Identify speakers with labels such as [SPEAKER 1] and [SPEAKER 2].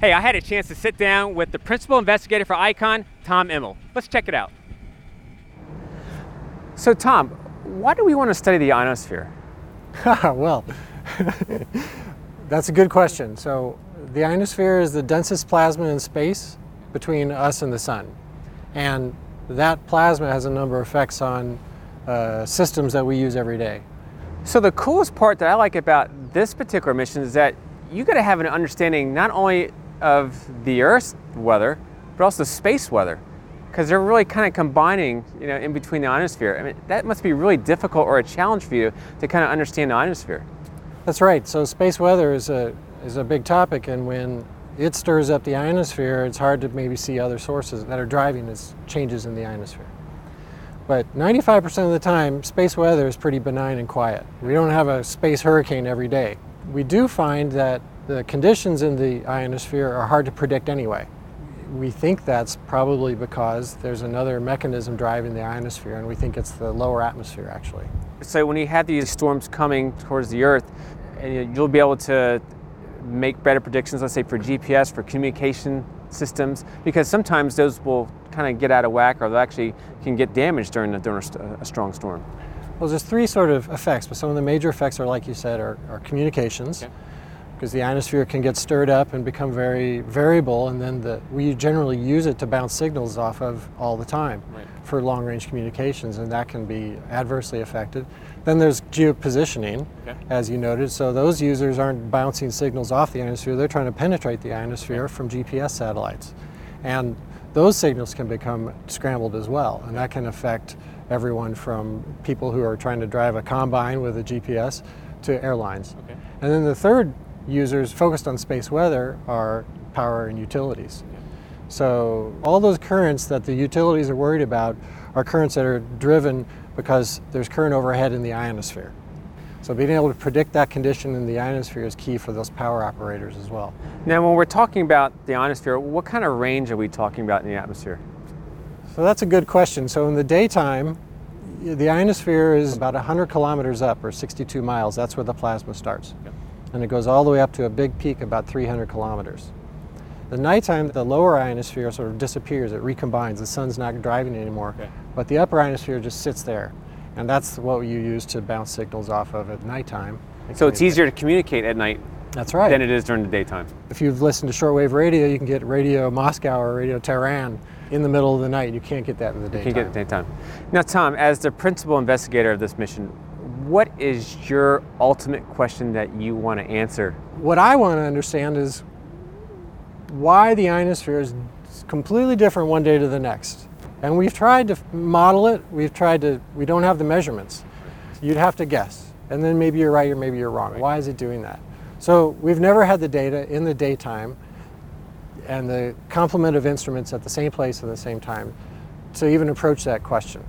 [SPEAKER 1] Hey, I had a chance to sit down with the principal investigator for ICON, Tom Immel. Let's check it out. So, Tom, why do we want to study the ionosphere?
[SPEAKER 2] well, that's a good question. So, the ionosphere is the densest plasma in space between us and the sun. And that plasma has a number of effects on uh, systems that we use every day.
[SPEAKER 1] So, the coolest part that I like about this particular mission is that you got to have an understanding not only of the Earth's weather, but also space weather, because they're really kind of combining, you know, in between the ionosphere. I mean, that must be really difficult or a challenge for you to kind of understand the ionosphere.
[SPEAKER 2] That's right. So space weather is a is a big topic, and when it stirs up the ionosphere, it's hard to maybe see other sources that are driving these changes in the ionosphere. But 95% of the time, space weather is pretty benign and quiet. We don't have a space hurricane every day. We do find that the conditions in the ionosphere are hard to predict anyway. We think that's probably because there's another mechanism driving the ionosphere, and we think it's the lower atmosphere actually.
[SPEAKER 1] So when you have these storms coming towards the Earth, and you'll be able to make better predictions, let's say for GPS, for communication systems, because sometimes those will kind of get out of whack or they actually can get damaged during, a, during a, strong storm.
[SPEAKER 2] Well, there's three sort of effects, but some of the major effects are, like you said, are, are communications. Okay because the ionosphere can get stirred up and become very variable, and then the, we generally use it to bounce signals off of all the time right. for long range communications, and that can be adversely affected. Then there's geopositioning, okay. as you noted, so those users aren't bouncing signals off the ionosphere, they're trying to penetrate the ionosphere from GPS satellites. And those signals can become scrambled as well, and that can affect everyone from people who are trying to drive a combine with a GPS to airlines. Okay. And then the third users focused on space weather are power and utilities. So all those currents that the utilities are worried about are currents that are driven because there's current overhead in the ionosphere. So being able to predict that condition in the ionosphere is key for those power operators as well.
[SPEAKER 1] Now when we're talking about the ionosphere, what kind of range are we talking about in the atmosphere?
[SPEAKER 2] So that's a good question. So in the daytime, the ionosphere is about 100 kilometers up or 62 miles. That's where the plasma starts. And it goes all the way up to a big peak about 300 kilometers. The nighttime, the lower ionosphere sort of disappears, it recombines, the sun's not driving anymore, okay. but the upper ionosphere just sits there. And that's what you use to bounce signals off of at nighttime.
[SPEAKER 1] So it's easier to communicate at night
[SPEAKER 2] that's right.
[SPEAKER 1] than it is during the daytime.
[SPEAKER 2] If you've listened to shortwave radio, you can get radio Moscow or radio Tehran in the middle of the night. You can't get that in the daytime.
[SPEAKER 1] You can't get it daytime. Now, Tom, as the principal investigator of this mission, what is your ultimate question that you want to answer?
[SPEAKER 2] What I want to understand is why the ionosphere is completely different one day to the next. And we've tried to model it, we've tried to, we don't have the measurements. You'd have to guess. And then maybe you're right or maybe you're wrong. Why is it doing that? So we've never had the data in the daytime and the complement of instruments at the same place at the same time to even approach that question.